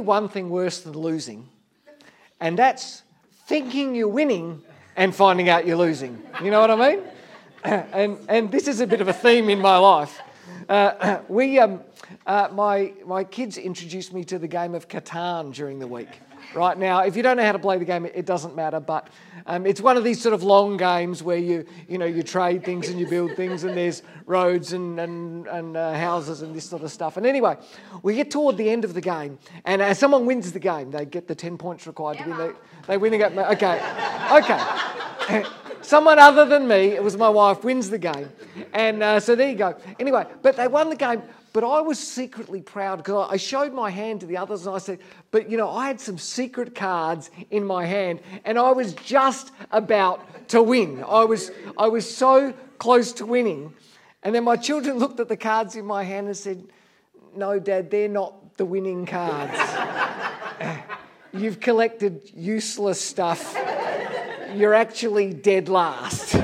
only one thing worse than losing, and that's thinking you're winning and finding out you're losing. You know what I mean? And, and this is a bit of a theme in my life. Uh, we, um, uh, my, my kids introduced me to the game of Catan during the week right now. If you don't know how to play the game, it, doesn't matter. But um, it's one of these sort of long games where you, you know, you trade things and you build things, and there's roads and, and, and uh, houses and this sort of stuff. And anyway, we get toward the end of the game, and as someone wins the game, they get the 10 points required to win. They, they win the game. Okay, okay. Someone other than me, it was my wife, wins the game. And uh, so there you go. Anyway, but they won the game. But I was secretly proud because I showed my hand to the others and I said, But you know, I had some secret cards in my hand and I was just about to win. I was, I was so close to winning. And then my children looked at the cards in my hand and said, No, Dad, they're not the winning cards. You've collected useless stuff. You're actually dead last.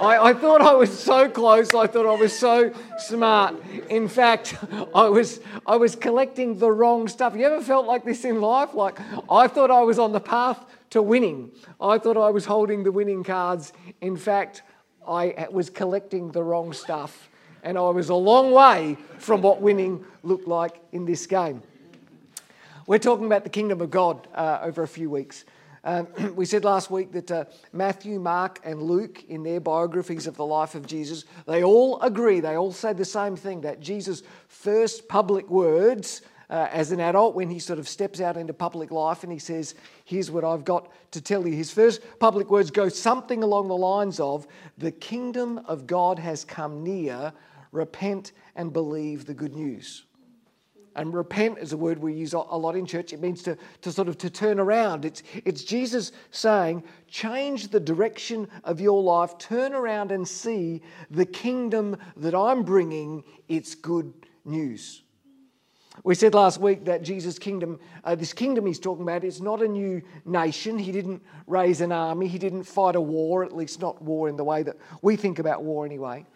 I, I, thought I was so close. I thought I was so smart. In fact, I was, I was collecting the wrong stuff. You ever felt like this in life? Like, I thought I was on the path to winning. I thought I was holding the winning cards. In fact, I was collecting the wrong stuff. And I was a long way from what winning looked like in this game. We're talking about the kingdom of God uh, over a few weeks. Um, we said last week that uh, Matthew, Mark, and Luke, in their biographies of the life of Jesus, they all agree, they all say the same thing that Jesus' first public words uh, as an adult, when he sort of steps out into public life and he says, Here's what I've got to tell you. His first public words go something along the lines of, The kingdom of God has come near, repent and believe the good news. And repent is a word we use a lot in church. It means to, to sort of to turn around. It's, it's Jesus saying, change the direction of your life, turn around and see the kingdom that I'm bringing. It's good news. We said last week that Jesus' kingdom, uh, this kingdom he's talking about, is not a new nation. He didn't raise an army, he didn't fight a war, at least not war in the way that we think about war anyway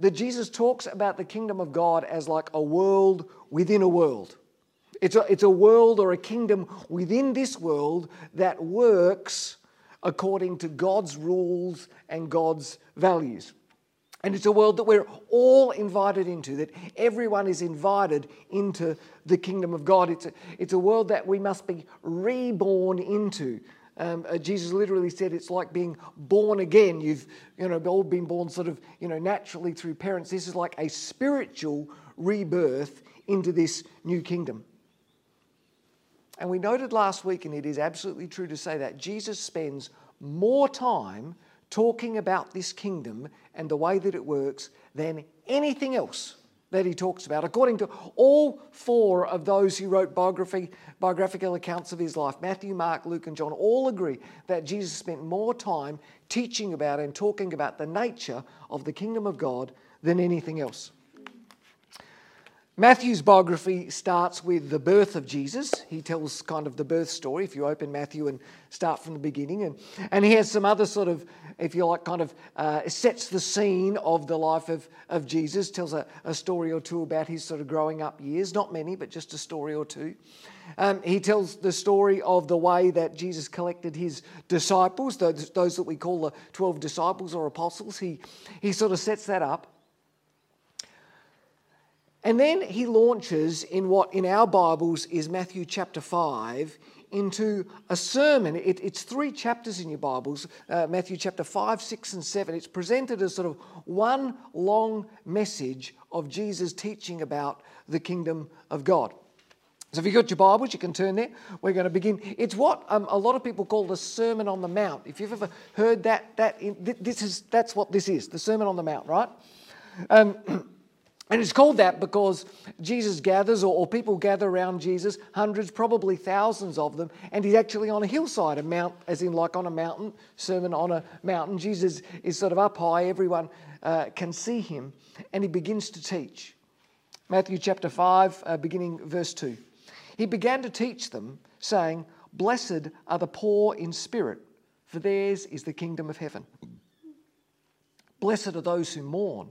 that Jesus talks about the kingdom of God as like a world within a world. It's a, it's a world or a kingdom within this world that works according to God's rules and God's values. And it's a world that we're all invited into, that everyone is invited into the kingdom of God. It's a, it's a world that we must be reborn into. Um, uh, Jesus literally said it's like being born again. You've you know all been born sort of you know naturally through parents. This is like a spiritual rebirth into this new kingdom. And we noted last week, and it is absolutely true to say that Jesus spends more time talking about this kingdom and the way that it works than anything else that he talks about. According to all four of those who wrote biography, biographical accounts of his life Matthew, Mark, Luke, and John all agree that Jesus spent more time teaching about and talking about the nature of the kingdom of God than anything else. Matthew's biography starts with the birth of Jesus. He tells kind of the birth story if you open Matthew and start from the beginning. And, and he has some other sort of, if you like, kind of uh, sets the scene of the life of, of Jesus, tells a, a story or two about his sort of growing up years. Not many, but just a story or two. Um, he tells the story of the way that Jesus collected his disciples, those, those that we call the 12 disciples or apostles. He, he sort of sets that up. And then he launches in what in our Bibles is Matthew chapter 5 into a sermon. It, it's three chapters in your Bibles uh, Matthew chapter 5, 6, and 7. It's presented as sort of one long message of Jesus teaching about the kingdom of God. So if you've got your Bibles, you can turn there. We're going to begin. It's what um, a lot of people call the Sermon on the Mount. If you've ever heard that, that this is, that's what this is, the Sermon on the Mount, right? Um, And it's called that because Jesus gathers, or, or, people gather around Jesus, hundreds, probably thousands of them, and he's actually on a hillside, a mount, as in like on a mountain, sermon on a mountain. Jesus is sort of up high, everyone uh, can see him, and he begins to teach. Matthew chapter 5, uh, beginning verse 2. He began to teach them, saying, Blessed are the poor in spirit, for theirs is the kingdom of heaven. Blessed are those who mourn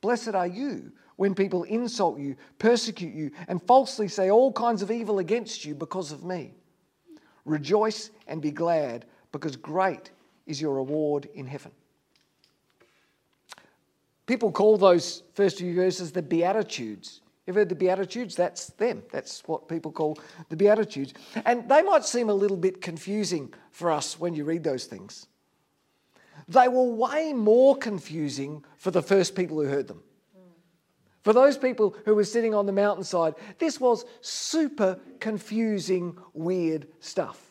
Blessed are you when people insult you, persecute you, and falsely say all kinds of evil against you because of me. Rejoice and be glad, because great is your reward in heaven. People call those first few verses the Beatitudes. You've heard the Beatitudes? That's them. That's what people call the Beatitudes. And they might seem a little bit confusing for us when you read those things. They were way more confusing for the first people who heard them. For those people who were sitting on the mountainside, this was super confusing, weird stuff.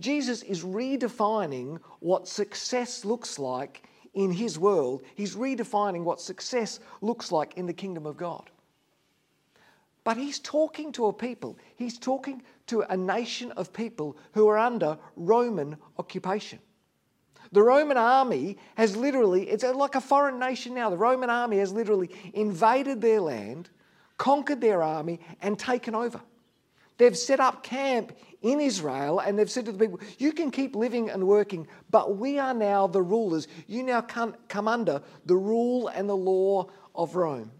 Jesus is redefining what success looks like in his world, he's redefining what success looks like in the kingdom of God. But he's talking to a people, he's talking to a nation of people who are under Roman occupation. The Roman army has literally, it's like a foreign nation now. The Roman army has literally invaded their land, conquered their army, and taken over. They've set up camp in Israel and they've said to the people, You can keep living and working, but we are now the rulers. You now come, come under the rule and the law of Rome.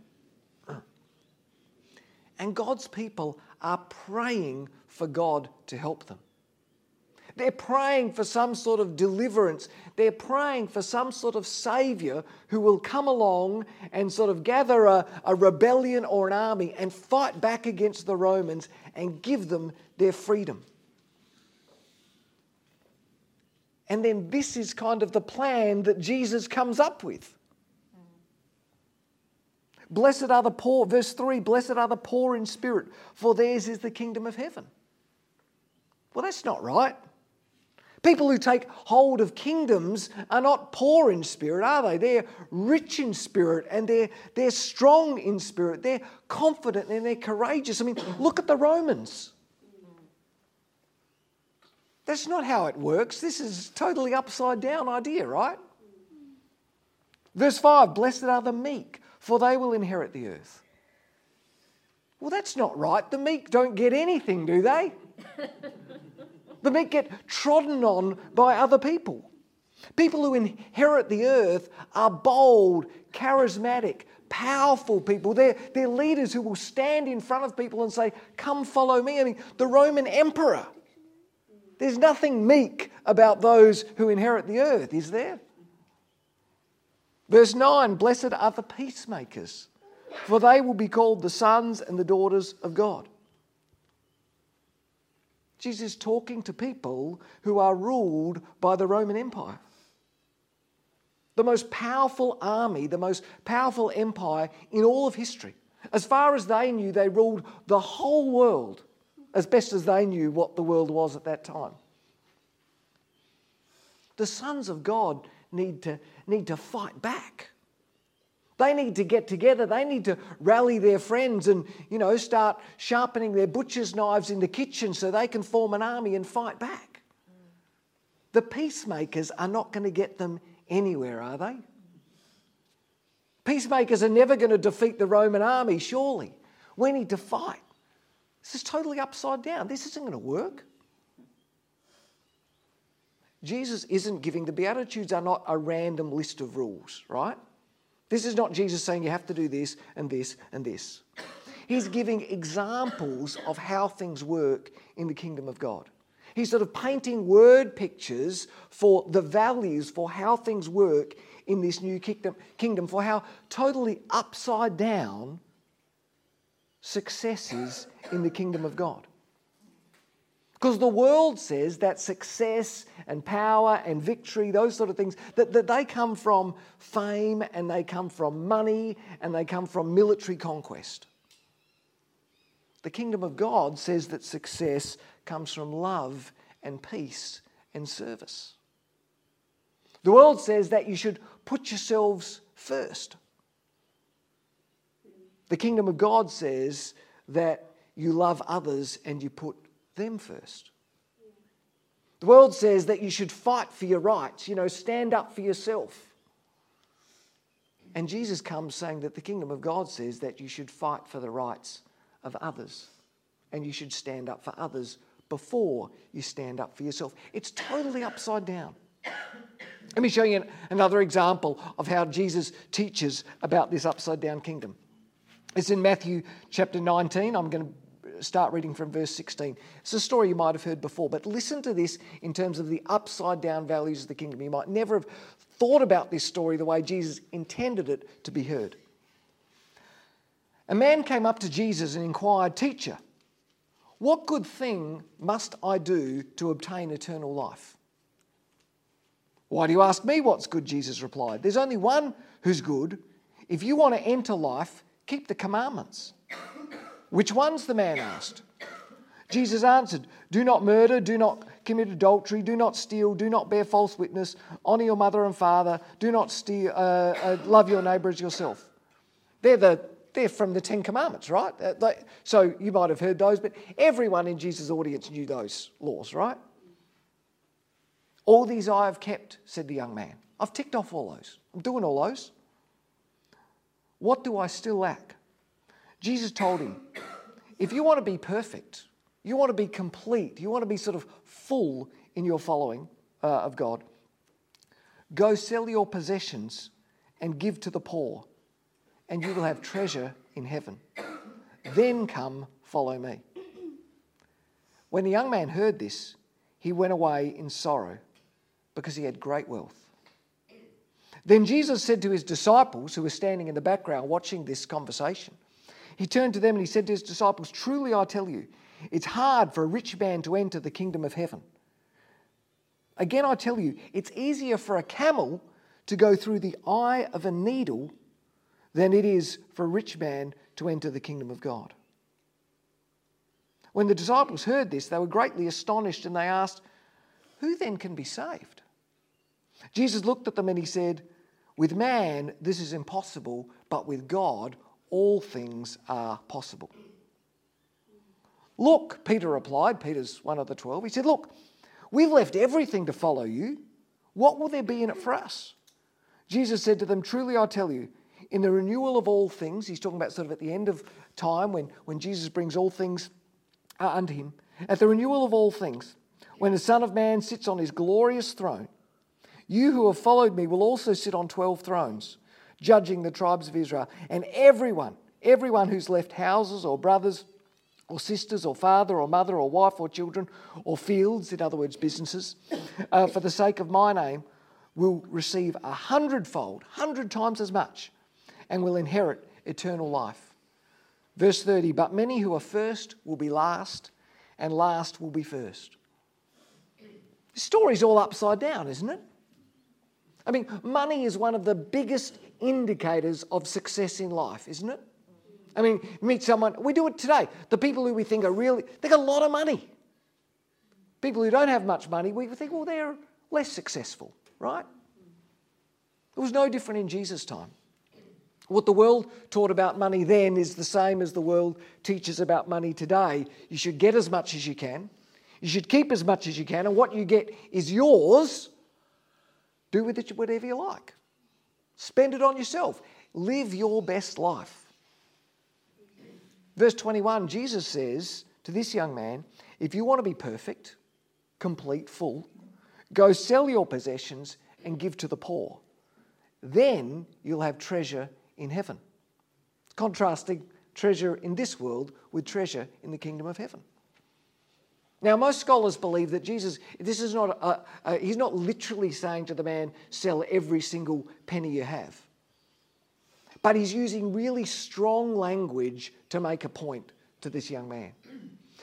And God's people are praying for God to help them. They're praying for some sort of deliverance. They're praying for some sort of savior who will come along and sort of gather a, a rebellion or an army and fight back against the Romans and give them their freedom. And then this is kind of the plan that Jesus comes up with. Blessed are the poor, verse 3 Blessed are the poor in spirit, for theirs is the kingdom of heaven. Well, that's not right. People who take hold of kingdoms are not poor in spirit, are they? They're rich in spirit and they're, they're strong in spirit. They're confident and they're courageous. I mean, look at the Romans. That's not how it works. This is totally upside down idea, right? Verse 5 Blessed are the meek, for they will inherit the earth. Well, that's not right. The meek don't get anything, do they? the meek get trodden on by other people. People who inherit the earth are bold, charismatic, powerful people. They're, they're leaders who will stand in front of people and say, Come follow me. I mean, the Roman emperor there's nothing meek about those who inherit the earth, is there? Verse 9 Blessed are the peacemakers, for they will be called the sons and the daughters of God. Jesus is talking to people who are ruled by the Roman Empire. The most powerful army, the most powerful empire in all of history. As far as they knew, they ruled the whole world as best as they knew what the world was at that time. The sons of God need to, need to fight back. They need to get together. They need to rally their friends and, you know, start sharpening their butcher's knives in the kitchen so they can form an army and fight back. The peacemakers are not going to get them anywhere, are they? Peacemakers are never going to defeat the Roman army, surely. We need to fight. This is totally upside down. This isn't going to work. Jesus isn't giving, the Beatitudes are not a random list of rules, right? This is not Jesus saying you have to do this and this and this. He's giving examples of how things work in the kingdom of God. He's sort of painting word pictures for the values for how things work in this new kingdom, kingdom for how totally upside down success is in the kingdom of God. Because the world says that success and power and victory, those sort of things, that, that they come from fame and they come from money and they come from military conquest. The kingdom of God says that success comes from love and peace and service. The world says that you should put yourselves first. The kingdom of God says that you love others and you put them first. The world says that you should fight for your rights, you know, stand up for yourself. And Jesus comes saying that the kingdom of God says that you should fight for the rights of others and you should stand up for others before you stand up for yourself. It's totally upside down. Let me show you another example of how Jesus teaches about this upside down kingdom. It's in Matthew chapter 19. I'm going to start reading from verse 16. It's a story you might have heard before, but listen to this in terms of the upside down values of the kingdom. You might never have thought about this story the way Jesus intended it to be heard. A man came up to Jesus and inquired, Teacher, what good thing must I do to obtain eternal life? Why do you ask me what's good? Jesus replied. There's only one who's good. If you want to enter life, keep the commandments. Which ones? the man asked. Jesus answered, Do not murder, do not commit adultery, do not steal, do not bear false witness, honour your mother and father, do not steal, uh, uh, love your neighbour as yourself. They're, the, they're from the Ten Commandments, right? Uh, they, so you might have heard those, but everyone in Jesus' audience knew those laws, right? All these I have kept, said the young man. I've ticked off all those. I'm doing all those. What do I still lack? Jesus told him, if you want to be perfect, you want to be complete, you want to be sort of full in your following uh, of God, go sell your possessions and give to the poor, and you will have treasure in heaven. Then come, follow me. When the young man heard this, he went away in sorrow because he had great wealth. Then Jesus said to his disciples, who were standing in the background watching this conversation, he turned to them and he said to his disciples, Truly I tell you, it's hard for a rich man to enter the kingdom of heaven. Again, I tell you, it's easier for a camel to go through the eye of a needle than it is for a rich man to enter the kingdom of God. When the disciples heard this, they were greatly astonished and they asked, Who then can be saved? Jesus looked at them and he said, With man, this is impossible, but with God, all things are possible. Look, Peter replied, Peter's one of the twelve. He said, Look, we've left everything to follow you. What will there be in it for us? Jesus said to them, Truly I tell you, in the renewal of all things, he's talking about sort of at the end of time when, when Jesus brings all things uh, unto him, at the renewal of all things, when the Son of Man sits on his glorious throne, you who have followed me will also sit on 12 thrones, judging the tribes of Israel. And everyone, everyone who's left houses or brothers or sisters or father or mother or wife or children or fields, in other words, businesses, uh, for the sake of my name, will receive a hundredfold, hundred times as much, and will inherit eternal life. Verse 30 But many who are first will be last, and last will be first. The story's all upside down, isn't it? I mean, money is one of the biggest indicators of success in life, isn't it? I mean, meet someone, we do it today. The people who we think are really, they got a lot of money. People who don't have much money, we think, well, they're less successful, right? It was no different in Jesus' time. What the world taught about money then is the same as the world teaches about money today. You should get as much as you can, you should keep as much as you can, and what you get is yours do with it whatever you like. Spend it on yourself. Live your best life. Verse 21, Jesus says to this young man, If you want to be perfect, complete, full, go sell your possessions and give to the poor. Then you'll have treasure in heaven. Contrasting treasure in this world with treasure in the kingdom of heaven. Now, most scholars believe that Jesus, this is not, a, a, he's not literally saying to the man, sell every single penny you have. But he's using really strong language to make a point to this young man.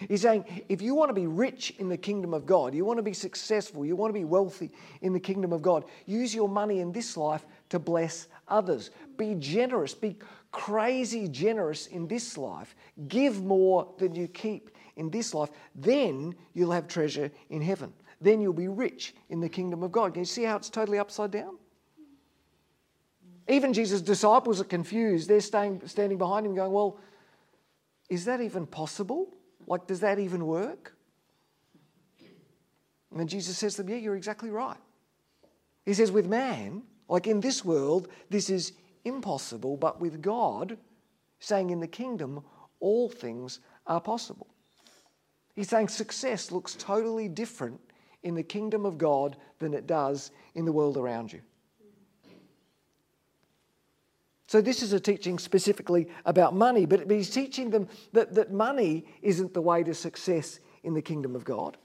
He's saying, if you want to be rich in the kingdom of God, you want to be successful, you want to be wealthy in the kingdom of God, use your money in this life to bless others. Be generous, be crazy generous in this life. Give more than you keep in this life, then you'll have treasure in heaven. Then you'll be rich in the kingdom of God. Can you see how it's totally upside down? Even Jesus' disciples are confused. They're staying, standing behind him going, Well, is that even possible? Like, does that even work? And Jesus says to them, Yeah, you're exactly right. He says, With man, like in this world, this is impossible, but with God, saying in the kingdom, all things are possible. He's saying success looks totally different in the kingdom of God than it does in the world around you. So, this is a teaching specifically about money, but he's teaching them that, that money isn't the way to success in the kingdom of God.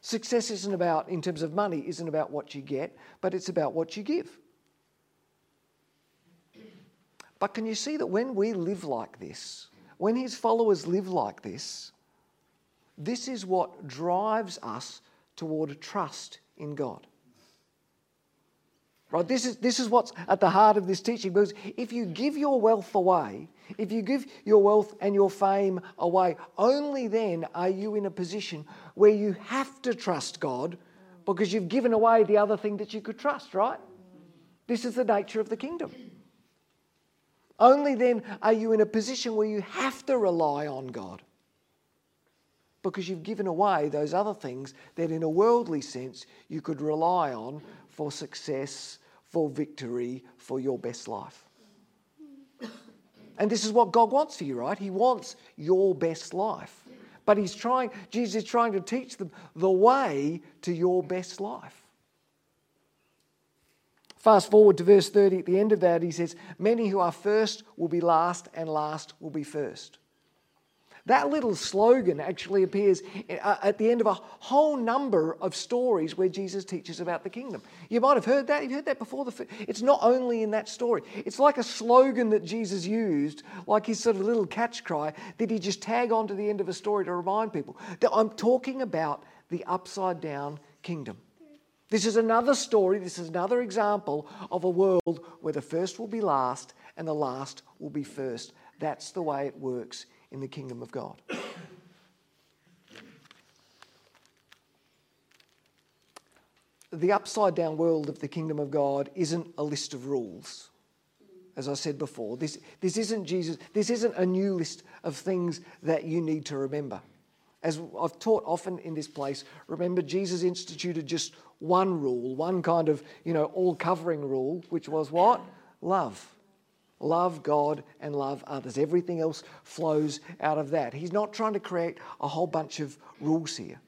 Success isn't about, in terms of money, isn't about what you get, but it's about what you give. But can you see that when we live like this, when his followers live like this, this is what drives us toward trust in God. Right? This is, this is what's at the heart of this teaching because if you give your wealth away, if you give your wealth and your fame away, only then are you in a position where you have to trust God because you've given away the other thing that you could trust, right? This is the nature of the kingdom. Only then are you in a position where you have to rely on God because you've given away those other things that, in a worldly sense, you could rely on for success, for victory, for your best life. And this is what God wants for you, right? He wants your best life. But he's trying, Jesus is trying to teach them the way to your best life. Fast forward to verse 30, at the end of that, he says, Many who are first will be last, and last will be first. That little slogan actually appears uh, at the end of a whole number of stories where Jesus teaches about the kingdom. You might have heard that. You've heard that before. It's not only in that story, it's like a slogan that Jesus used, like his sort of little catch cry that he just tag onto the end of a story to remind people that I'm talking about the upside down kingdom. This is another story, this is another example of a world where the first will be last and the last will be first. That's the way it works in the kingdom of God. the upside down world of the kingdom of God isn't a list of rules. As I said before, this, this isn't Jesus, this isn't a new list of things that you need to remember. As I've taught often in this place, remember Jesus instituted just one rule, one kind of, you know, all covering rule, which was what? Love. Love God and love others. Everything else flows out of that. He's not trying to create a whole bunch of rules here.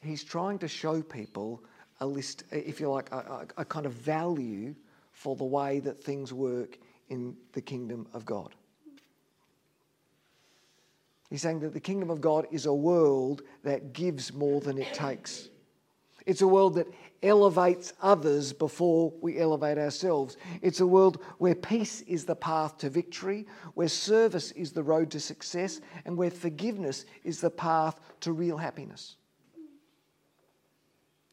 He's trying to show people a list, if you like, a, a, a kind of value for the way that things work in the kingdom of God. He's saying that the kingdom of God is a world that gives more than it takes. It's a world that elevates others before we elevate ourselves. It's a world where peace is the path to victory, where service is the road to success, and where forgiveness is the path to real happiness.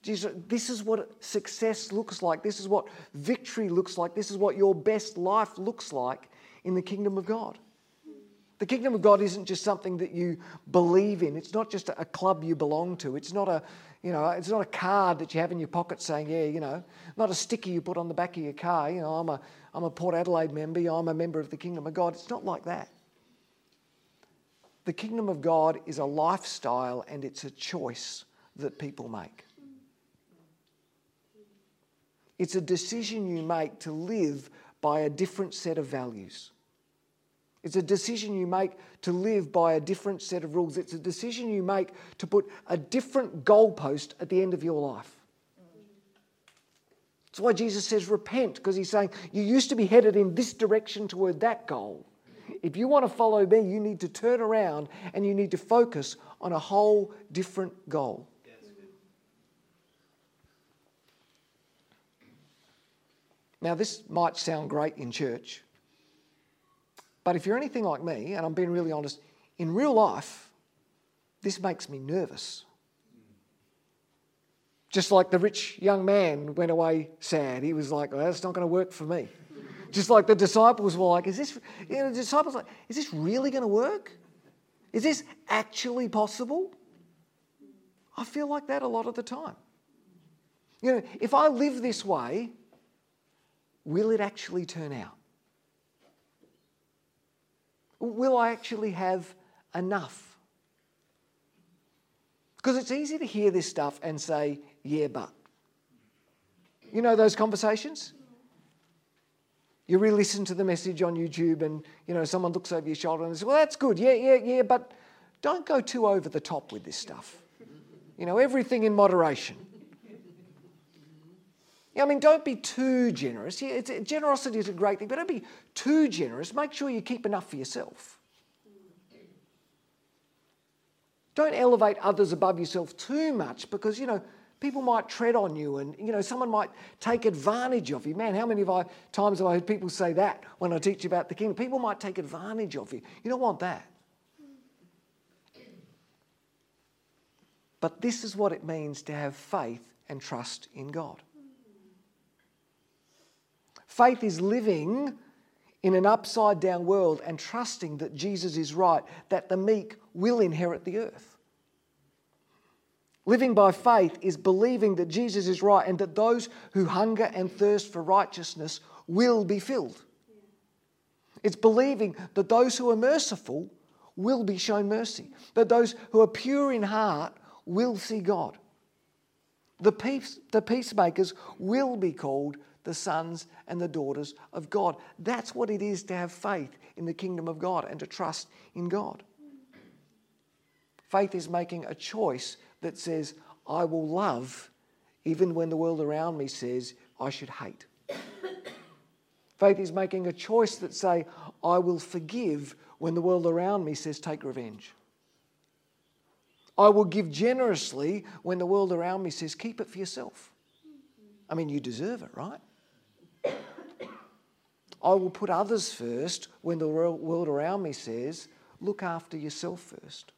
Jesus, this is what success looks like. This is what victory looks like. This is what your best life looks like in the kingdom of God. The kingdom of God isn't just something that you believe in. It's not just a club you belong to. It's not a, you know, it's not a card that you have in your pocket saying, yeah, you know, not a sticker you put on the back of your car, you know, I'm a, I'm a Port Adelaide member, I'm a member of the kingdom of God. It's not like that. The kingdom of God is a lifestyle and it's a choice that people make. It's a decision you make to live by a different set of values. It's a decision you make to live by a different set of rules. It's a decision you make to put a different goalpost at the end of your life. That's why Jesus says repent, because he's saying you used to be headed in this direction toward that goal. If you want to follow me, you need to turn around and you need to focus on a whole different goal. Now, this might sound great in church, but if you're anything like me, and I'm being really honest, in real life, this makes me nervous. Just like the rich young man went away sad. He was like, well, that's not going to work for me. Just like the disciples were like, is this, you know, the disciples like, is this really going to work? Is this actually possible? I feel like that a lot of the time. You know, if I live this way, will it actually turn out? Will I actually have enough? Because it's easy to hear this stuff and say, yeah, but. You know those conversations? You re listen to the message on YouTube and, you know, someone looks over your shoulder and says, well, that's good. Yeah, yeah, yeah, but don't go too over the top with this stuff. You know, everything in moderation. I mean, don't be too generous. Yeah, generosity is a great thing, but don't be too generous. Make sure you keep enough for yourself. Don't elevate others above yourself too much because, you know, people might tread on you and, you know, someone might take advantage of you. Man, how many I, times have I heard people say that when I teach about the kingdom? People might take advantage of you. You don't want that. But this is what it means to have faith and trust in God. Faith is living in an upside down world and trusting that Jesus is right, that the meek will inherit the earth. Living by faith is believing that Jesus is right and that those who hunger and thirst for righteousness will be filled. It's believing that those who are merciful will be shown mercy, that those who are pure in heart will see God. The, peace, the peacemakers will be called the sons and the daughters of God. That's what it is to have faith in the kingdom of God and to trust in God. Faith is making a choice that says, I will love even when the world around me says I should hate. Faith is making a choice that say, I will forgive when the world around me says take revenge. I will give generously when the world around me says keep it for yourself. I mean, you deserve it, right? I will put others first when the world around me says, look after yourself first.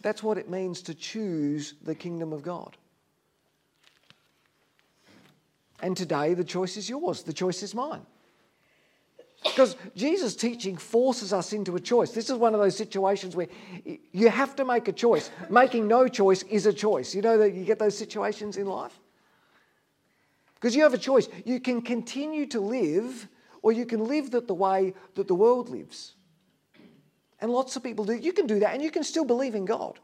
That's what it means to choose the kingdom of God. And today, the choice is yours, the choice is mine. Because Jesus' teaching forces us into a choice. This is one of those situations where you have to make a choice. Making no choice is a choice. You know that you get those situations in life? Because you have a choice. You can continue to live, or you can live the way that the world lives. And lots of people do. You can do that, and you can still believe in God.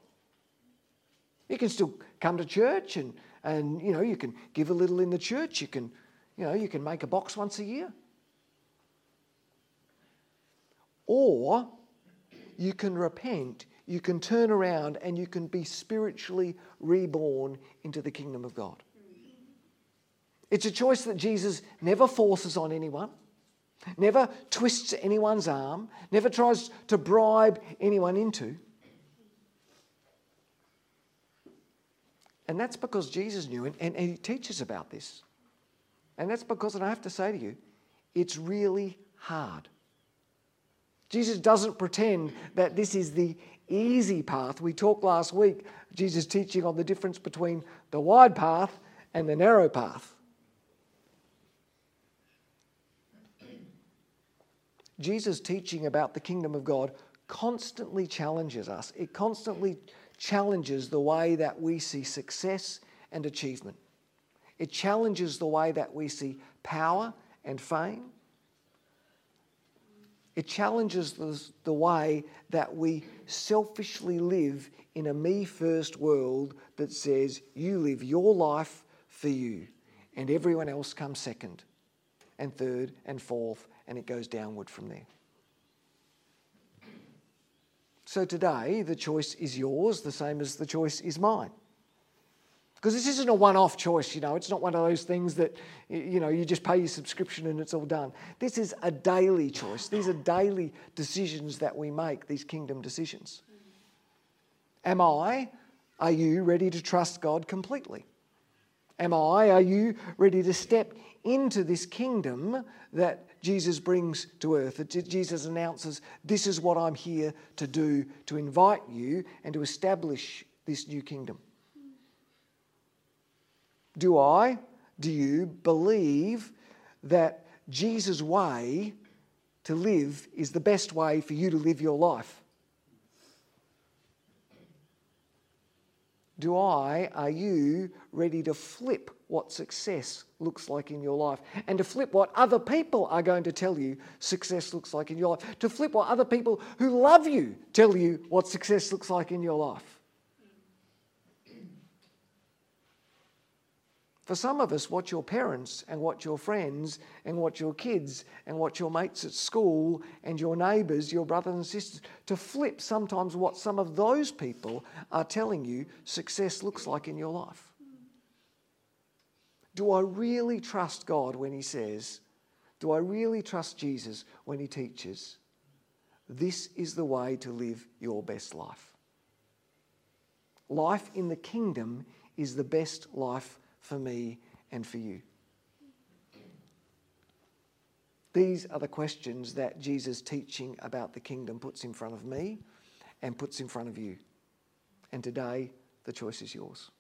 You can still come to church, and, and you know you can give a little in the church. You can, you know, you can make a box once a year. Or you can repent, you can turn around, and you can be spiritually reborn into the kingdom of God. It's a choice that Jesus never forces on anyone, never twists anyone's arm, never tries to bribe anyone into. And that's because Jesus knew, and, and, and he teaches about this. And that's because, and I have to say to you, it's really hard. Jesus doesn't pretend that this is the easy path. We talked last week, Jesus teaching on the difference between the wide path and the narrow path. Jesus' teaching about the kingdom of God constantly challenges us. It constantly challenges the way that we see success and achievement. It challenges the way that we see power and fame. It challenges the, the way that we selfishly live in a me first world that says you live your life for you and everyone else comes second and third and fourth and it goes downward from there. So today, the choice is yours, the same as the choice is mine. Because this isn't a one off choice, you know, it's not one of those things that, you know, you just pay your subscription and it's all done. This is a daily choice. These are daily decisions that we make, these kingdom decisions. Am I, are you ready to trust God completely? Am I, are you ready to step into this kingdom that Jesus brings to earth. That Jesus announces, This is what I'm here to do, to invite you and to establish this new kingdom. Do I, do you believe that Jesus' way to live is the best way for you to live your life? do I, are you ready to flip what success looks like in your life and to flip what other people are going to tell you success looks like in your life? To flip what other people who love you tell you what success looks like in your life? For some of us, what your parents and what your friends and what your kids and what your mates at school and your neighbours, your brothers and sisters, to flip sometimes what some of those people are telling you success looks like in your life. Do I really trust God when He says, do I really trust Jesus when He teaches, this is the way to live your best life? Life in the kingdom is the best life for me and for you? These are the questions that Jesus' teaching about the kingdom puts in front of me and puts in front of you. And today, the choice is yours.